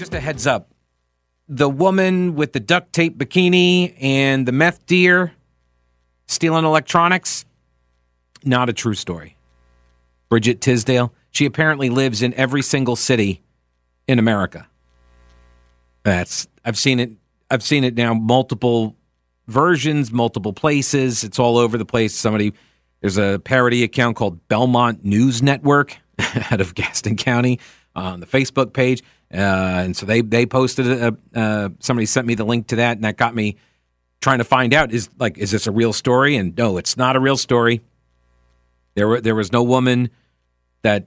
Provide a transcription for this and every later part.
Just a heads up the woman with the duct tape bikini and the meth deer stealing electronics, not a true story. Bridget Tisdale, she apparently lives in every single city in America. That's I've seen it I've seen it now multiple versions, multiple places. It's all over the place. Somebody there's a parody account called Belmont News Network out of Gaston County on the Facebook page. Uh, and so they they posted a, uh, somebody sent me the link to that and that got me trying to find out is like is this a real story and no it's not a real story there were there was no woman that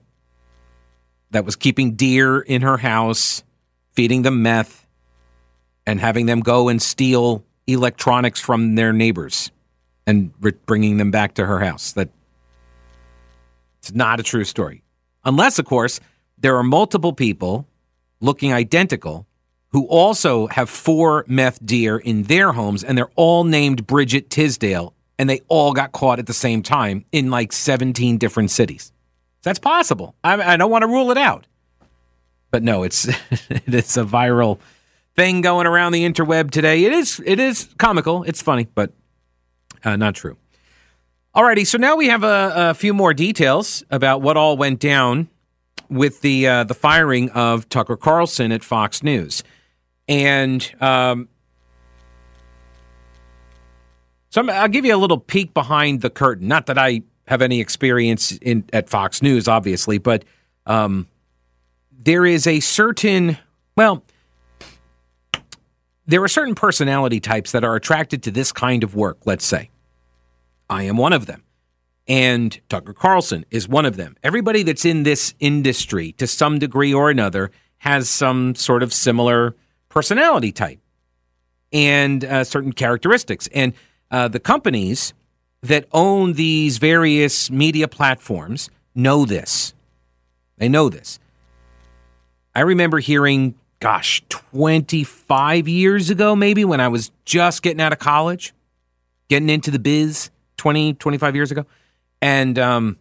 that was keeping deer in her house feeding them meth and having them go and steal electronics from their neighbors and re- bringing them back to her house. That it's not a true story. Unless, of course, there are multiple people looking identical who also have four meth deer in their homes, and they're all named Bridget Tisdale, and they all got caught at the same time in like 17 different cities. That's possible. I, I don't want to rule it out. But no, it's it's a viral thing going around the interweb today. It is it is comical. It's funny, but uh, not true. Alrighty, so now we have a, a, few more details about what all went down with the uh, the firing of Tucker Carlson at Fox News, and um, so i will give you a little peek behind the curtain. Not that I have any experience in at Fox News, obviously, but um, there is a certain well there are certain personality types that are attracted to this kind of work, let's say. I am one of them. And Tucker Carlson is one of them. Everybody that's in this industry to some degree or another has some sort of similar personality type and uh, certain characteristics. And uh, the companies that own these various media platforms know this. They know this. I remember hearing gosh, 25 years ago, maybe when I was just getting out of college, getting into the biz 20, 25 years ago. And um,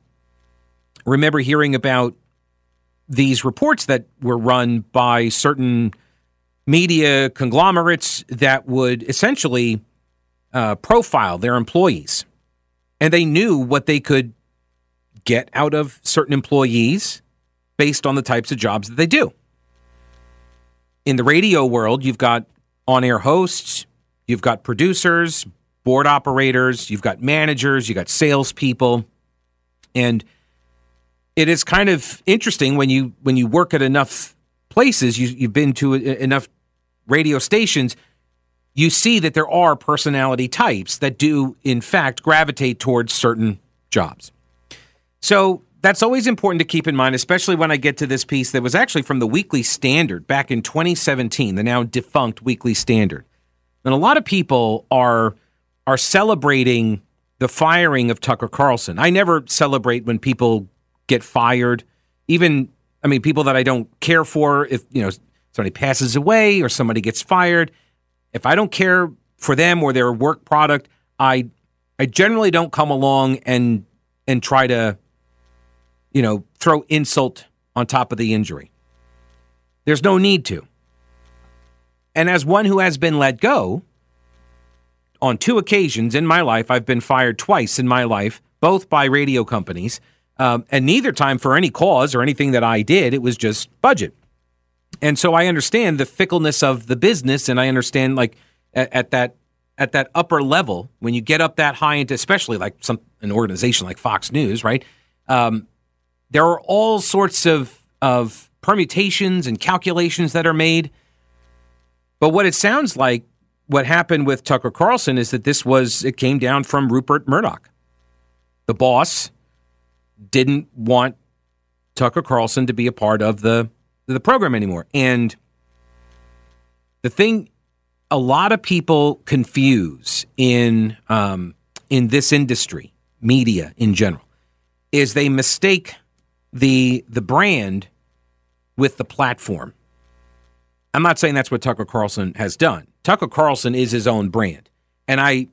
remember hearing about these reports that were run by certain media conglomerates that would essentially uh, profile their employees. And they knew what they could get out of certain employees based on the types of jobs that they do in the radio world, you've got on air hosts, you've got producers, board operators, you've got managers, you've got salespeople. And it is kind of interesting when you when you work at enough places, you, you've been to enough radio stations, you see that there are personality types that do, in fact, gravitate towards certain jobs. So that's always important to keep in mind, especially when I get to this piece that was actually from the Weekly Standard back in 2017, the now defunct Weekly Standard. And a lot of people are are celebrating the firing of Tucker Carlson. I never celebrate when people get fired, even I mean people that I don't care for if, you know, somebody passes away or somebody gets fired. If I don't care for them or their work product, I I generally don't come along and and try to you know, throw insult on top of the injury. There's no need to. And as one who has been let go on two occasions in my life, I've been fired twice in my life, both by radio companies, um, and neither time for any cause or anything that I did. It was just budget. And so I understand the fickleness of the business, and I understand like at, at that at that upper level when you get up that high into especially like some an organization like Fox News, right? Um, there are all sorts of, of permutations and calculations that are made. But what it sounds like, what happened with Tucker Carlson is that this was, it came down from Rupert Murdoch. The boss didn't want Tucker Carlson to be a part of the, the program anymore. And the thing a lot of people confuse in um, in this industry, media in general, is they mistake the the brand with the platform. I'm not saying that's what Tucker Carlson has done. Tucker Carlson is his own brand, and I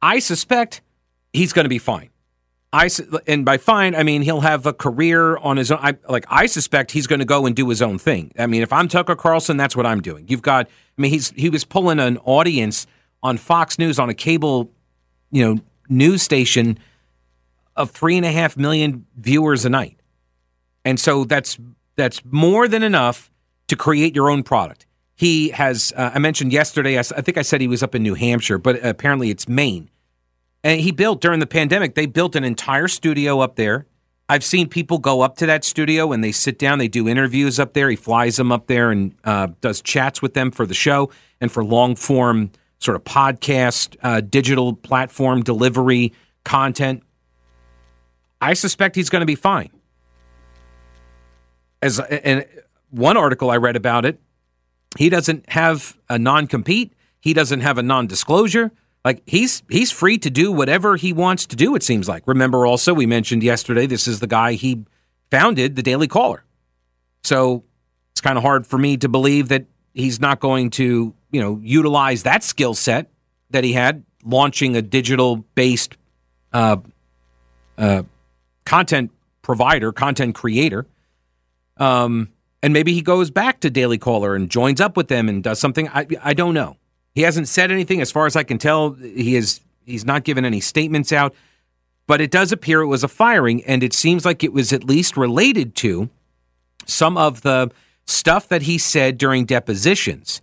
I suspect he's going to be fine. I and by fine I mean he'll have a career on his own. I, like I suspect he's going to go and do his own thing. I mean, if I'm Tucker Carlson, that's what I'm doing. You've got. I mean, he's he was pulling an audience on Fox News on a cable, you know, news station of three and a half million viewers a night, and so that's that's more than enough to create your own product. He has. Uh, I mentioned yesterday. I, I think I said he was up in New Hampshire, but apparently it's Maine and he built during the pandemic, they built an entire studio up there. I've seen people go up to that studio and they sit down, they do interviews up there. He flies them up there and uh, does chats with them for the show and for long form sort of podcast, uh, digital platform delivery content. I suspect he's going to be fine. As and one article I read about it, he doesn't have a non compete. He doesn't have a non disclosure. Like he's he's free to do whatever he wants to do. It seems like. Remember, also we mentioned yesterday. This is the guy he founded the Daily Caller. So it's kind of hard for me to believe that he's not going to you know utilize that skill set that he had launching a digital based uh, uh, content provider, content creator. Um, and maybe he goes back to Daily Caller and joins up with them and does something. I I don't know. He hasn't said anything, as far as I can tell. He is he's not given any statements out, but it does appear it was a firing, and it seems like it was at least related to some of the stuff that he said during depositions.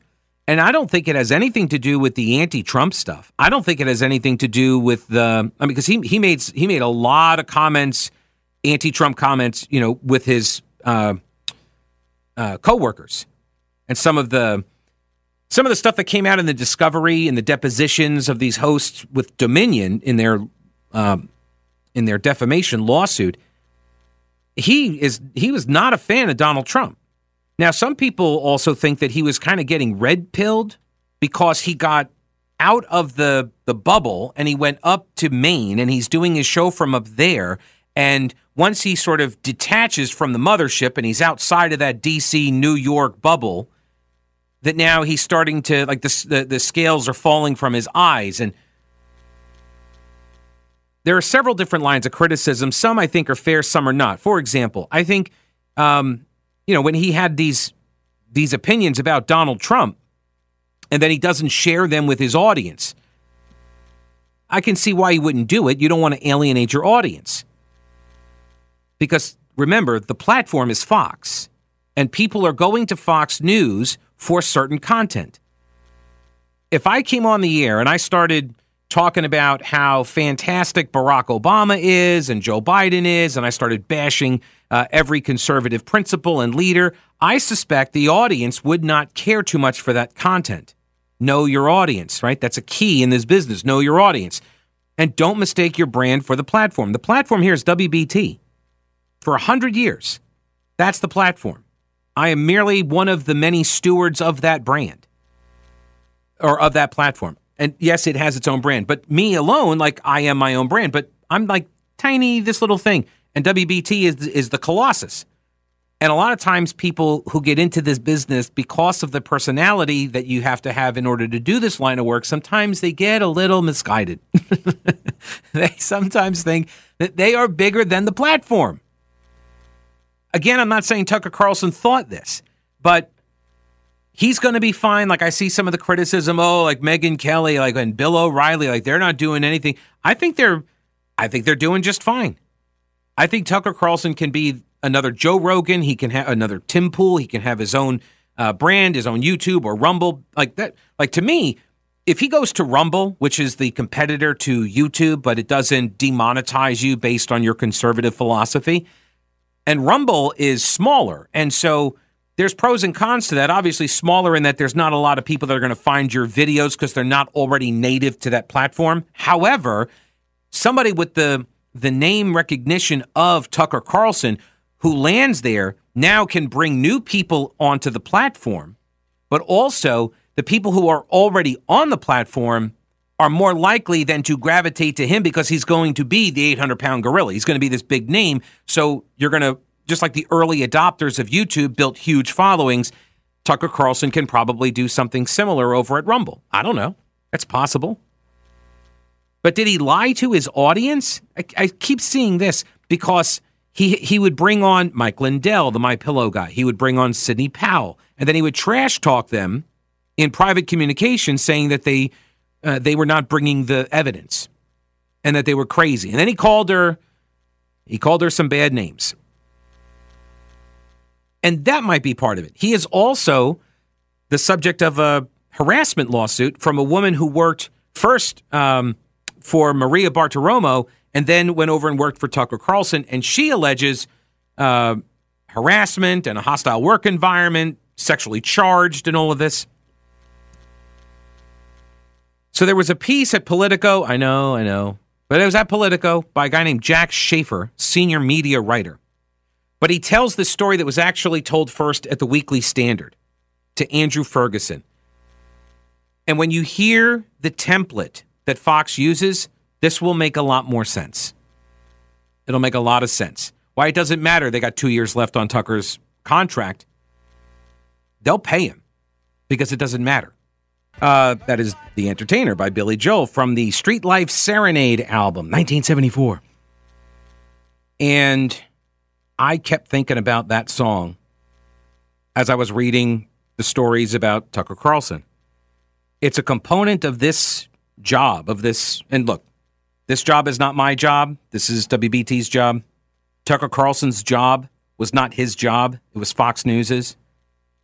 And I don't think it has anything to do with the anti-Trump stuff. I don't think it has anything to do with the. I mean, because he he made he made a lot of comments, anti-Trump comments, you know, with his uh, uh, co-workers, and some of the some of the stuff that came out in the discovery and the depositions of these hosts with Dominion in their um, in their defamation lawsuit, he is he was not a fan of Donald Trump. Now, some people also think that he was kind of getting red pilled because he got out of the the bubble and he went up to Maine and he's doing his show from up there. And once he sort of detaches from the mothership and he's outside of that DC New York bubble, that now he's starting to like the, the the scales are falling from his eyes and there are several different lines of criticism. Some I think are fair, some are not. For example, I think um, you know when he had these these opinions about Donald Trump, and then he doesn't share them with his audience. I can see why he wouldn't do it. You don't want to alienate your audience because remember the platform is Fox, and people are going to Fox News for certain content. If I came on the air and I started talking about how fantastic Barack Obama is and Joe Biden is, and I started bashing uh, every conservative principle and leader, I suspect the audience would not care too much for that content. Know your audience, right? That's a key in this business. Know your audience. And don't mistake your brand for the platform. The platform here is WBT. For 100 years, that's the platform. I am merely one of the many stewards of that brand or of that platform. And yes, it has its own brand, but me alone, like I am my own brand, but I'm like tiny, this little thing. And WBT is, is the Colossus. And a lot of times, people who get into this business because of the personality that you have to have in order to do this line of work, sometimes they get a little misguided. they sometimes think that they are bigger than the platform. Again, I'm not saying Tucker Carlson thought this, but he's going to be fine. Like I see some of the criticism, oh, like Megyn Kelly, like and Bill O'Reilly, like they're not doing anything. I think they're, I think they're doing just fine. I think Tucker Carlson can be another Joe Rogan. He can have another Tim Pool. He can have his own uh, brand, his own YouTube or Rumble, like that. Like to me, if he goes to Rumble, which is the competitor to YouTube, but it doesn't demonetize you based on your conservative philosophy and Rumble is smaller. And so there's pros and cons to that. Obviously, smaller in that there's not a lot of people that are going to find your videos because they're not already native to that platform. However, somebody with the the name recognition of Tucker Carlson who lands there now can bring new people onto the platform, but also the people who are already on the platform are more likely than to gravitate to him because he's going to be the 800 pound gorilla. He's going to be this big name. So you're going to, just like the early adopters of YouTube built huge followings, Tucker Carlson can probably do something similar over at Rumble. I don't know. That's possible. But did he lie to his audience? I, I keep seeing this because he he would bring on Mike Lindell, the My Pillow guy. He would bring on Sidney Powell, and then he would trash talk them in private communication, saying that they uh, they were not bringing the evidence and that they were crazy. And then he called her he called her some bad names. And that might be part of it. He is also the subject of a harassment lawsuit from a woman who worked first um, for Maria Bartiromo and then went over and worked for Tucker Carlson. And she alleges uh, harassment and a hostile work environment, sexually charged, and all of this. So there was a piece at Politico. I know, I know. But it was at Politico by a guy named Jack Shafer, senior media writer. But he tells the story that was actually told first at the Weekly Standard to Andrew Ferguson. And when you hear the template that Fox uses, this will make a lot more sense. It'll make a lot of sense. Why it doesn't matter. They got two years left on Tucker's contract. They'll pay him because it doesn't matter. Uh, that is The Entertainer by Billy Joel from the Street Life Serenade album, 1974. And I kept thinking about that song as I was reading the stories about Tucker Carlson. It's a component of this job, of this. And look, this job is not my job. This is WBT's job. Tucker Carlson's job was not his job, it was Fox News's.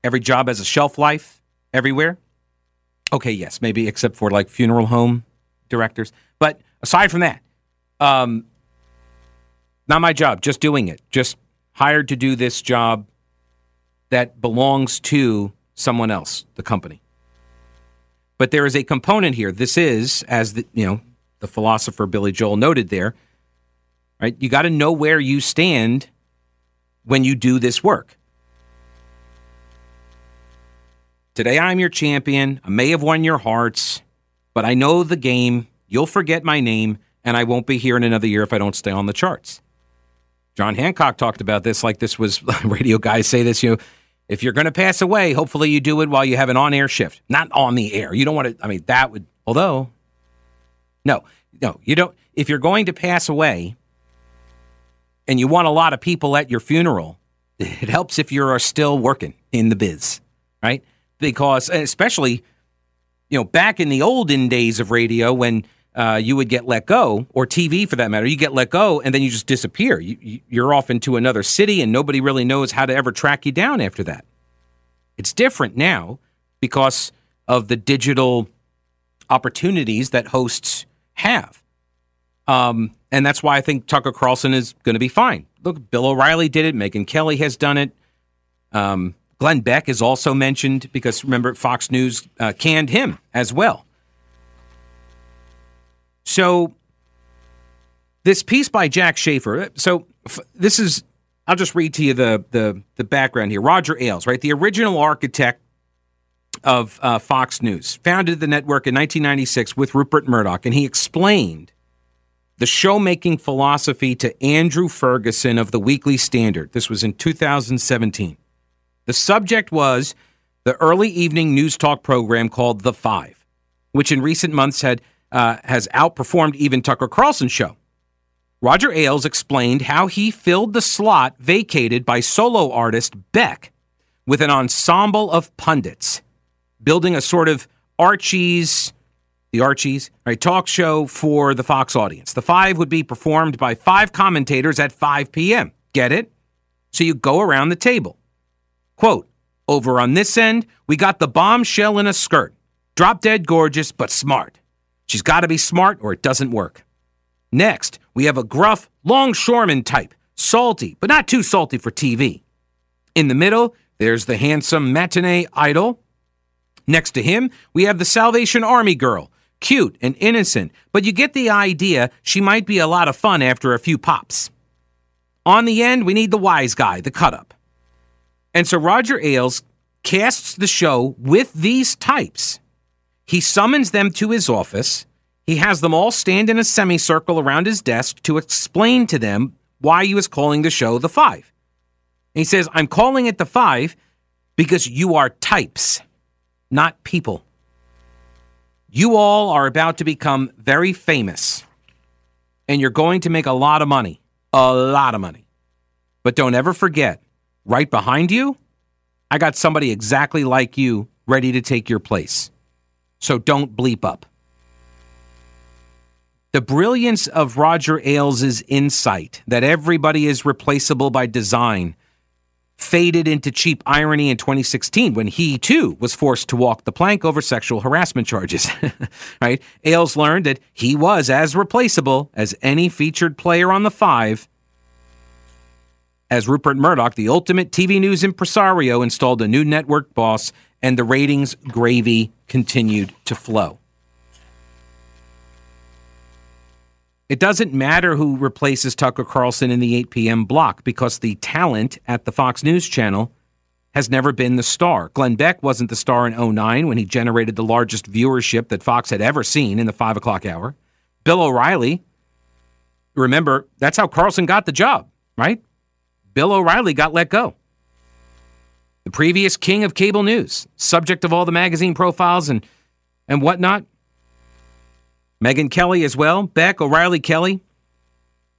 Every job has a shelf life everywhere. Okay, yes, maybe except for like funeral home directors. But aside from that, um, not my job, just doing it. Just hired to do this job that belongs to someone else, the company. But there is a component here. This is, as the you know, the philosopher Billy Joel noted there, right? You got to know where you stand when you do this work. Today I'm your champion. I may have won your hearts, but I know the game. You'll forget my name, and I won't be here in another year if I don't stay on the charts. John Hancock talked about this like this was radio guys say this, you know, if you're going to pass away, hopefully you do it while you have an on-air shift, not on the air. You don't want to I mean that would although no, no, you don't if you're going to pass away and you want a lot of people at your funeral, it helps if you're still working in the biz, right? Because especially you know back in the olden days of radio when uh, you would get let go or TV for that matter, you get let go and then you just disappear. You, you're off into another city and nobody really knows how to ever track you down after that. It's different now because of the digital opportunities that hosts have. Um, and that's why I think Tucker Carlson is going to be fine. Look, Bill O'Reilly did it. Megyn Kelly has done it. Um, Glenn Beck is also mentioned because remember, Fox News uh, canned him as well. So, this piece by Jack Shafer. So, f- this is, I'll just read to you the, the, the background here. Roger Ailes, right? The original architect of uh, Fox News, founded the network in 1996 with Rupert Murdoch, and he explained the show making philosophy to Andrew Ferguson of the Weekly Standard. This was in 2017. The subject was the early evening news talk program called The Five, which in recent months had uh, has outperformed even Tucker Carlson's show. Roger Ailes explained how he filled the slot vacated by solo artist Beck with an ensemble of pundits, building a sort of Archie's, the Archies, right, talk show for the Fox audience. The five would be performed by five commentators at 5 p.m. Get it? So you go around the table. Quote, over on this end, we got the bombshell in a skirt. Drop dead gorgeous, but smart. She's got to be smart or it doesn't work. Next, we have a gruff longshoreman type, salty, but not too salty for TV. In the middle, there's the handsome matinee idol. Next to him, we have the Salvation Army girl, cute and innocent, but you get the idea she might be a lot of fun after a few pops. On the end, we need the wise guy, the cut up. And so Roger Ailes casts the show with these types. He summons them to his office. He has them all stand in a semicircle around his desk to explain to them why he was calling the show The Five. And he says, I'm calling it The Five because you are types, not people. You all are about to become very famous, and you're going to make a lot of money. A lot of money. But don't ever forget, right behind you, I got somebody exactly like you ready to take your place. So don't bleep up. The brilliance of Roger Ailes' insight that everybody is replaceable by design faded into cheap irony in 2016 when he too was forced to walk the plank over sexual harassment charges. right? Ailes learned that he was as replaceable as any featured player on the five as Rupert Murdoch, the ultimate TV news impresario, installed a new network boss and the ratings gravy continued to flow. It doesn't matter who replaces Tucker Carlson in the 8 p.m. block because the talent at the Fox News channel has never been the star. Glenn Beck wasn't the star in 09 when he generated the largest viewership that Fox had ever seen in the 5 o'clock hour. Bill O'Reilly, remember, that's how Carlson got the job, right? Bill O'Reilly got let go. The previous king of cable news, subject of all the magazine profiles and, and whatnot, Megyn Kelly as well. Beck, O'Reilly, Kelly.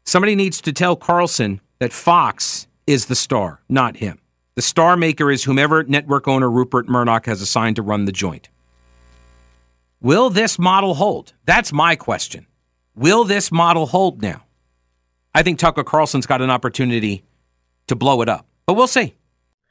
Somebody needs to tell Carlson that Fox is the star, not him. The star maker is whomever network owner Rupert Murdoch has assigned to run the joint. Will this model hold? That's my question. Will this model hold now? I think Tucker Carlson's got an opportunity to blow it up, but we'll see.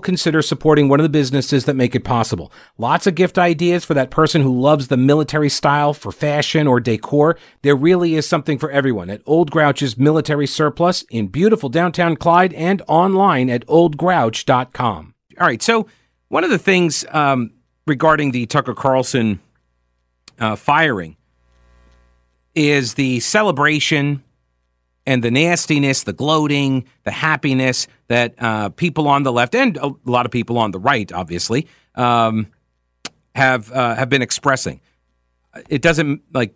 consider supporting one of the businesses that make it possible. Lots of gift ideas for that person who loves the military style for fashion or decor. There really is something for everyone at Old Grouch's Military Surplus in beautiful downtown Clyde and online at oldgrouch.com. All right, so one of the things um, regarding the Tucker Carlson uh, firing is the celebration and the nastiness, the gloating, the happiness that uh, people on the left and a lot of people on the right, obviously, um, have uh, have been expressing. It doesn't like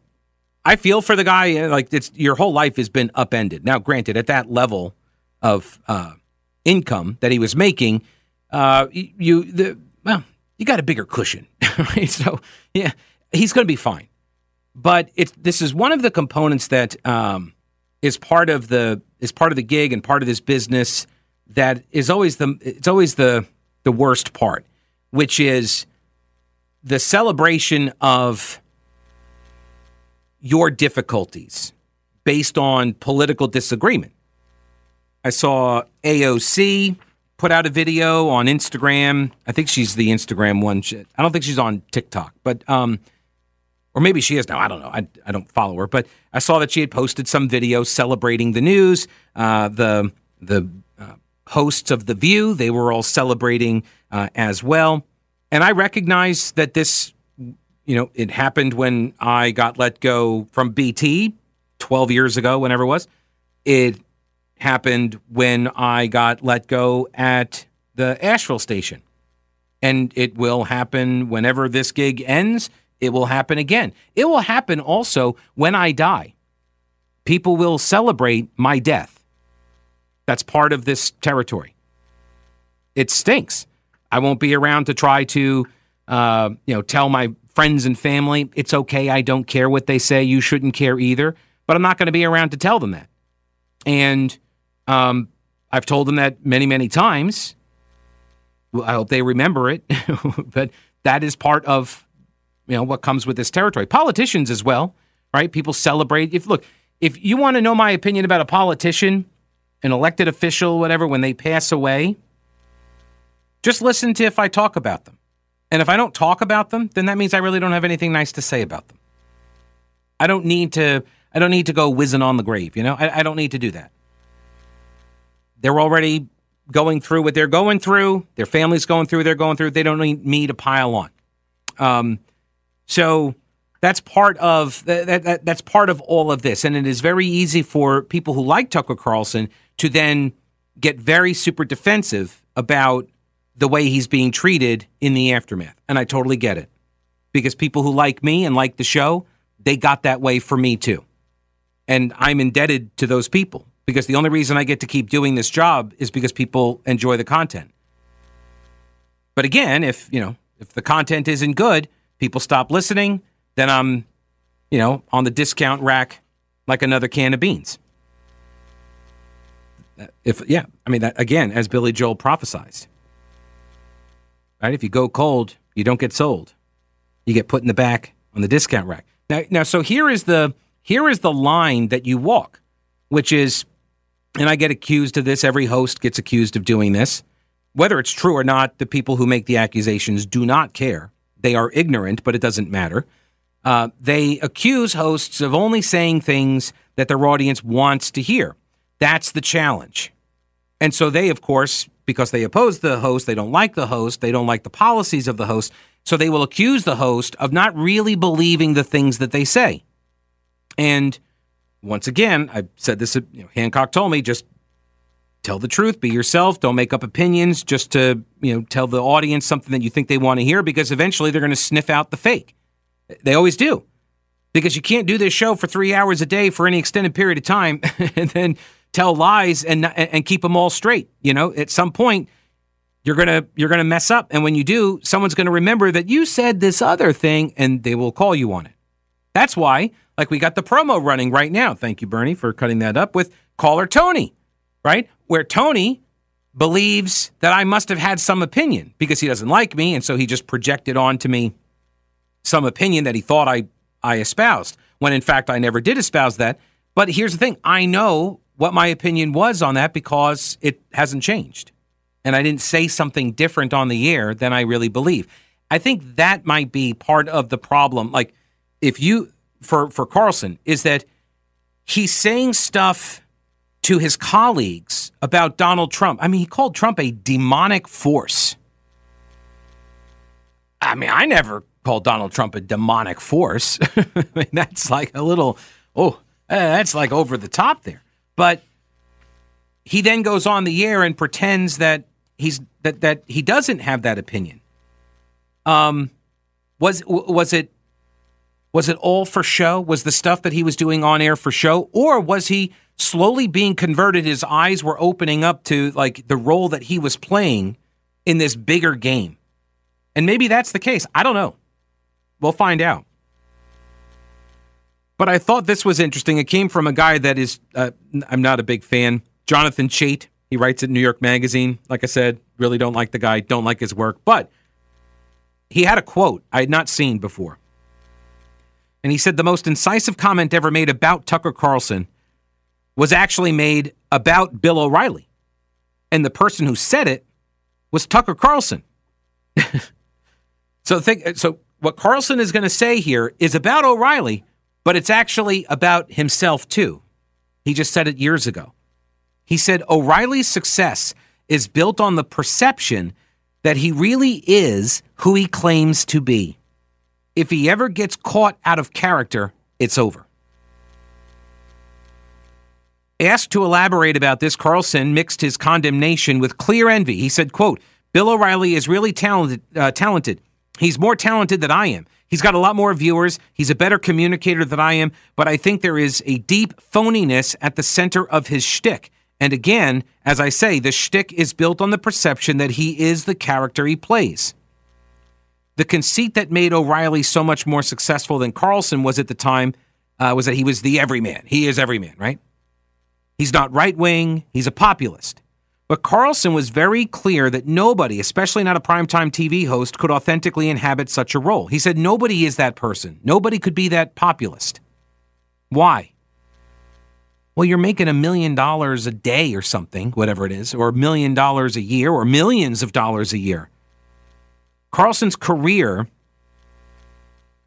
I feel for the guy. uh, Like it's your whole life has been upended. Now, granted, at that level of uh, income that he was making, uh, you the well, you got a bigger cushion, right? So yeah, he's going to be fine. But it's this is one of the components that. Um, is part of the is part of the gig and part of this business that is always the it's always the the worst part, which is the celebration of your difficulties based on political disagreement. I saw AOC put out a video on Instagram. I think she's the Instagram one. I don't think she's on TikTok, but um, or maybe she is now. I don't know. I, I don't follow her, but I saw that she had posted some video celebrating the news. Uh, the the hosts of the View they were all celebrating uh, as well, and I recognize that this, you know, it happened when I got let go from BT twelve years ago, whenever it was. It happened when I got let go at the Asheville station, and it will happen whenever this gig ends it will happen again. It will happen also when I die. People will celebrate my death. That's part of this territory. It stinks. I won't be around to try to, uh, you know, tell my friends and family it's okay. I don't care what they say. You shouldn't care either. But I'm not going to be around to tell them that. And um, I've told them that many, many times. Well, I hope they remember it. but that is part of you know what comes with this territory. Politicians as well, right? People celebrate. If look, if you want to know my opinion about a politician, an elected official, whatever, when they pass away, Just listen to if I talk about them. And if I don't talk about them, then that means I really don't have anything nice to say about them. I don't need to I don't need to go whizzing on the grave, you know? I, I don't need to do that. They're already going through what they're going through. Their family's going through they're going through. They don't need me to pile on. Um, so that's part of that, that, that's part of all of this, and it is very easy for people who like Tucker Carlson to then get very super defensive about the way he's being treated in the aftermath, and I totally get it. Because people who like me and like the show, they got that way for me too, and I'm indebted to those people. Because the only reason I get to keep doing this job is because people enjoy the content. But again, if you know if the content isn't good, people stop listening then I'm, you know, on the discount rack like another can of beans. If yeah, I mean that again, as Billy Joel prophesized. Right? If you go cold, you don't get sold. You get put in the back on the discount rack. Now, now, so here is the here is the line that you walk, which is, and I get accused of this. Every host gets accused of doing this. Whether it's true or not, the people who make the accusations do not care. They are ignorant, but it doesn't matter. Uh, they accuse hosts of only saying things that their audience wants to hear. That's the challenge. And so they, of course, because they oppose the host, they don't like the host, they don't like the policies of the host, so they will accuse the host of not really believing the things that they say. And once again, I said this, you know, Hancock told me just tell the truth, be yourself, don't make up opinions just to, you know, tell the audience something that you think they want to hear because eventually they're going to sniff out the fake. They always do. Because you can't do this show for three hours a day for any extended period of time and then tell lies and and keep them all straight. You know, at some point you're gonna you're gonna mess up, and when you do, someone's gonna remember that you said this other thing, and they will call you on it. That's why, like, we got the promo running right now. Thank you, Bernie, for cutting that up with caller Tony, right? Where Tony believes that I must have had some opinion because he doesn't like me, and so he just projected onto me some opinion that he thought I, I espoused, when in fact I never did espouse that. But here's the thing I know what my opinion was on that because it hasn't changed. And I didn't say something different on the air than I really believe. I think that might be part of the problem. Like, if you, for, for Carlson, is that he's saying stuff to his colleagues about Donald Trump. I mean, he called Trump a demonic force. I mean, I never call Donald Trump a demonic force. I mean, that's like a little, oh, eh, that's like over the top there. But he then goes on the air and pretends that he's that that he doesn't have that opinion. Um, was was it was it all for show? Was the stuff that he was doing on air for show, or was he slowly being converted? His eyes were opening up to like the role that he was playing in this bigger game. And maybe that's the case. I don't know. We'll find out. But I thought this was interesting. It came from a guy that is, uh, I'm not a big fan, Jonathan Chait. He writes at New York Magazine. Like I said, really don't like the guy, don't like his work. But he had a quote I had not seen before. And he said the most incisive comment ever made about Tucker Carlson was actually made about Bill O'Reilly. And the person who said it was Tucker Carlson. so think so what Carlson is going to say here is about O'Reilly, but it's actually about himself too. He just said it years ago. He said O'Reilly's success is built on the perception that he really is who he claims to be. If he ever gets caught out of character, it's over. Asked to elaborate about this, Carlson mixed his condemnation with clear envy. He said, quote, Bill O'Reilly is really talented, uh, talented He's more talented than I am. He's got a lot more viewers. He's a better communicator than I am, but I think there is a deep phoniness at the center of his shtick. And again, as I say, the shtick is built on the perception that he is the character he plays. The conceit that made O'Reilly so much more successful than Carlson was at the time uh, was that he was the everyman. He is everyman, right? He's not right wing. He's a populist. But Carlson was very clear that nobody, especially not a primetime TV host, could authentically inhabit such a role. He said nobody is that person. Nobody could be that populist. Why? well, you're making a million dollars a day or something, whatever it is, or a million dollars a year, or millions of dollars a year. Carlson's career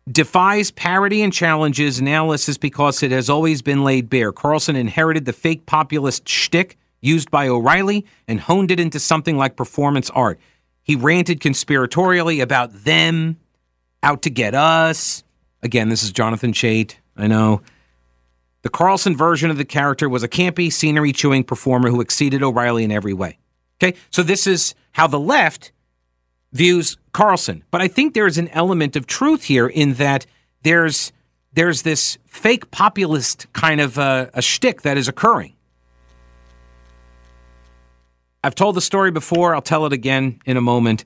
defies parody and challenges analysis because it has always been laid bare. Carlson inherited the fake populist shtick used by O'Reilly and honed it into something like performance art. He ranted conspiratorially about them out to get us. Again, this is Jonathan Chait. I know. The Carlson version of the character was a campy, scenery chewing performer who exceeded O'Reilly in every way. Okay, so this is how the left views Carlson. But I think there's an element of truth here in that there's there's this fake populist kind of a, a shtick that is occurring. I've told the story before. I'll tell it again in a moment.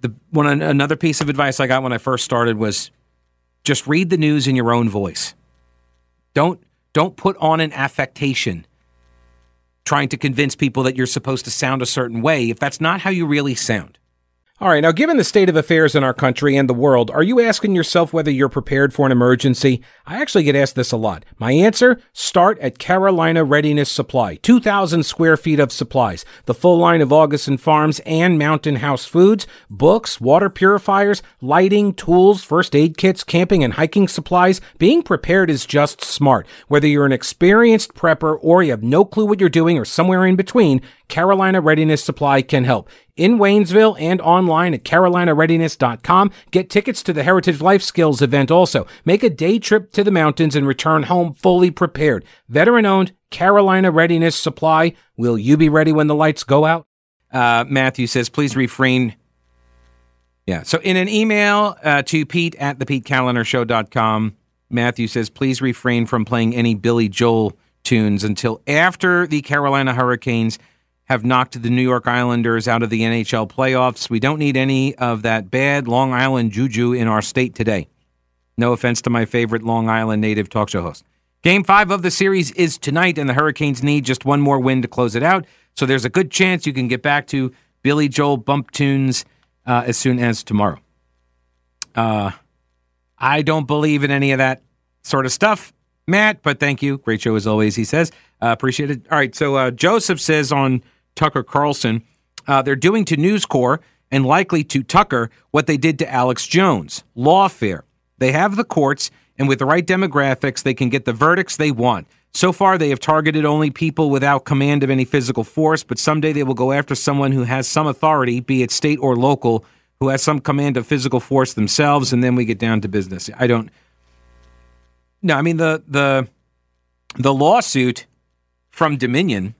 The one another piece of advice I got when I first started was just read the news in your own voice. Don't don't put on an affectation trying to convince people that you're supposed to sound a certain way if that's not how you really sound. All right, now, given the state of affairs in our country and the world, are you asking yourself whether you're prepared for an emergency? I actually get asked this a lot. My answer start at Carolina Readiness Supply. 2,000 square feet of supplies. The full line of Augason Farms and Mountain House Foods, books, water purifiers, lighting, tools, first aid kits, camping and hiking supplies. Being prepared is just smart. Whether you're an experienced prepper or you have no clue what you're doing or somewhere in between, Carolina Readiness Supply can help. In Waynesville and online at carolinareadiness.com. Get tickets to the Heritage Life Skills event also. Make a day trip to the mountains and return home fully prepared. Veteran owned Carolina Readiness Supply. Will you be ready when the lights go out? Uh, Matthew says, please refrain. Yeah. So in an email uh, to Pete at the thepetekalinershow.com, Matthew says, please refrain from playing any Billy Joel tunes until after the Carolina Hurricanes – have knocked the New York Islanders out of the NHL playoffs. We don't need any of that bad Long Island juju in our state today. No offense to my favorite Long Island native talk show host. Game five of the series is tonight, and the Hurricanes need just one more win to close it out. So there's a good chance you can get back to Billy Joel bump tunes uh, as soon as tomorrow. Uh, I don't believe in any of that sort of stuff, Matt, but thank you. Great show as always, he says. Uh, appreciate it. All right, so uh, Joseph says on Tucker Carlson. Uh, they're doing to News Corp and likely to Tucker what they did to Alex Jones. Lawfare. They have the courts, and with the right demographics, they can get the verdicts they want. So far, they have targeted only people without command of any physical force, but someday they will go after someone who has some authority, be it state or local, who has some command of physical force themselves, and then we get down to business. I don't. No, I mean the the the lawsuit from Dominion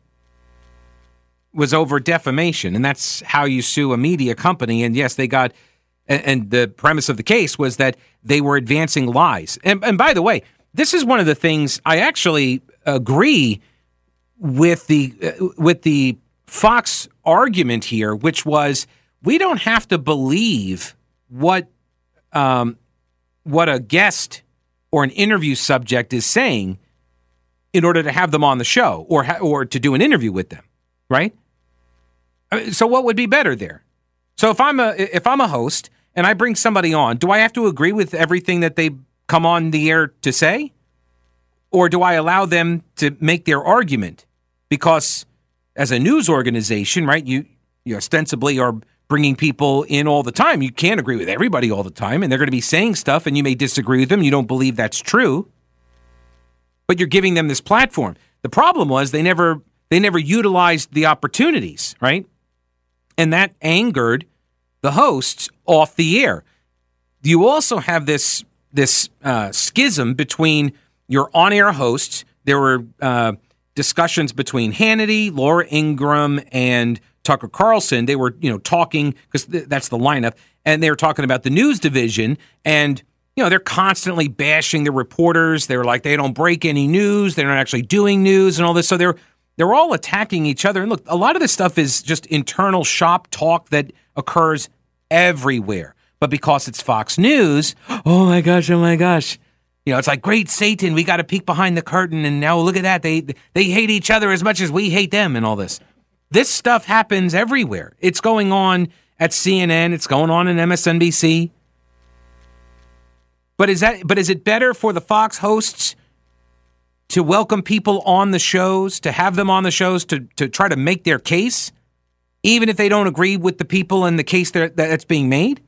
was over defamation, and that's how you sue a media company. And yes, they got, and, the premise of the case was that they were advancing lies. And, and by the way, this is one of the things I actually agree with the uh, with the Fox argument here, which was we don't have to believe what um, what a guest or an interview subject is saying in order to have them on the show or ha- or to do an interview with them, right? So what would be better there? So if I'm a if I'm a host and I bring somebody on, do I have to agree with everything that they come on the air to say? Or do I allow them to make their argument? Because as a news organization, right, you you ostensibly are bringing people in all the time. You can't agree with everybody all the time, and they're going to be saying stuff, and you may disagree with them. You don't believe that's true, but you're giving them this platform. The problem was they never they never utilized the opportunities, right? And that angered the hosts off the air. You also have this this uh, schism between your on-air hosts. There were uh, discussions between Hannity, Laura Ingraham, and Tucker Carlson. They were, you know, talking because th- that's the lineup, and they were talking about the news division, and you know they're constantly bashing the reporters. They're like they don't break any news. They're not actually doing news and all this. So they're they're all attacking each other. And look, a lot of this stuff is just internal shop talk that occurs everywhere. But because it's Fox News, oh my gosh, oh my gosh. You know, it's like great Satan, we got to peek behind the curtain and now look at that. They they hate each other as much as we hate them and all this. This stuff happens everywhere. It's going on at CNN, it's going on in MSNBC. But is that but is it better for the Fox hosts to welcome people on the shows, to have them on the shows to, to try to make their case, even if they don't agree with the people and the case that, that's being made?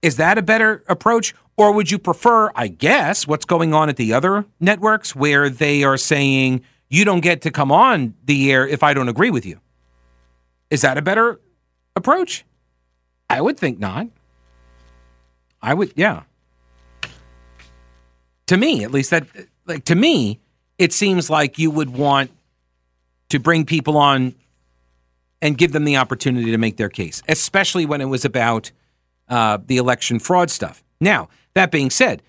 Is that a better approach? Or would you prefer, I guess, what's going on at the other networks where they are saying, you don't get to come on the air if I don't agree with you? Is that a better approach? I would think not. I would, yeah. To me, at least, that, like, to me, it seems like you would want to bring people on and give them the opportunity to make their case, especially when it was about uh, the election fraud stuff. Now, that being said,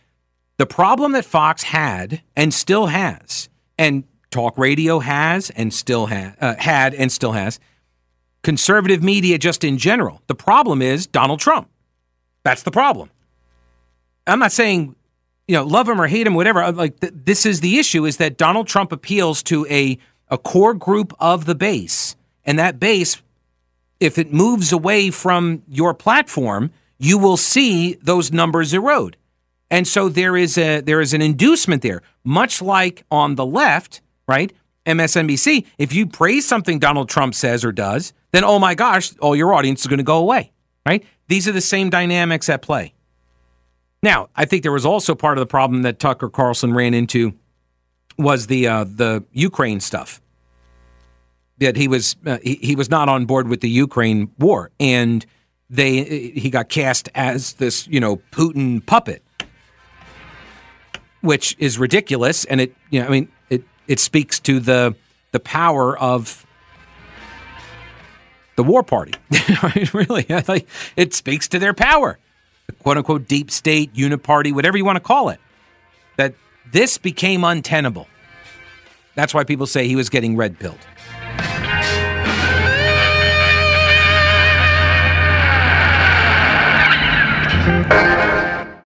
the problem that Fox had and still has, and talk radio has and still ha- uh, had and still has, conservative media just in general. The problem is Donald Trump. That's the problem. I'm not saying you know, love him or hate him, whatever. Uh, like th- this is the issue: is that Donald Trump appeals to a a core group of the base, and that base, if it moves away from your platform, you will see those numbers erode. And so there is a there is an inducement there, much like on the left, right? MSNBC. If you praise something Donald Trump says or does, then oh my gosh, all your audience is going to go away, right? These are the same dynamics at play. Now, I think there was also part of the problem that Tucker Carlson ran into was the uh, the Ukraine stuff. That he was uh, he, he was not on board with the Ukraine war, and they he got cast as this you know Putin puppet, which is ridiculous, and it you know I mean it it speaks to the the power of the war party. really, it speaks to their power quote unquote deep state, uniparty, whatever you want to call it, that this became untenable. That's why people say he was getting red pilled.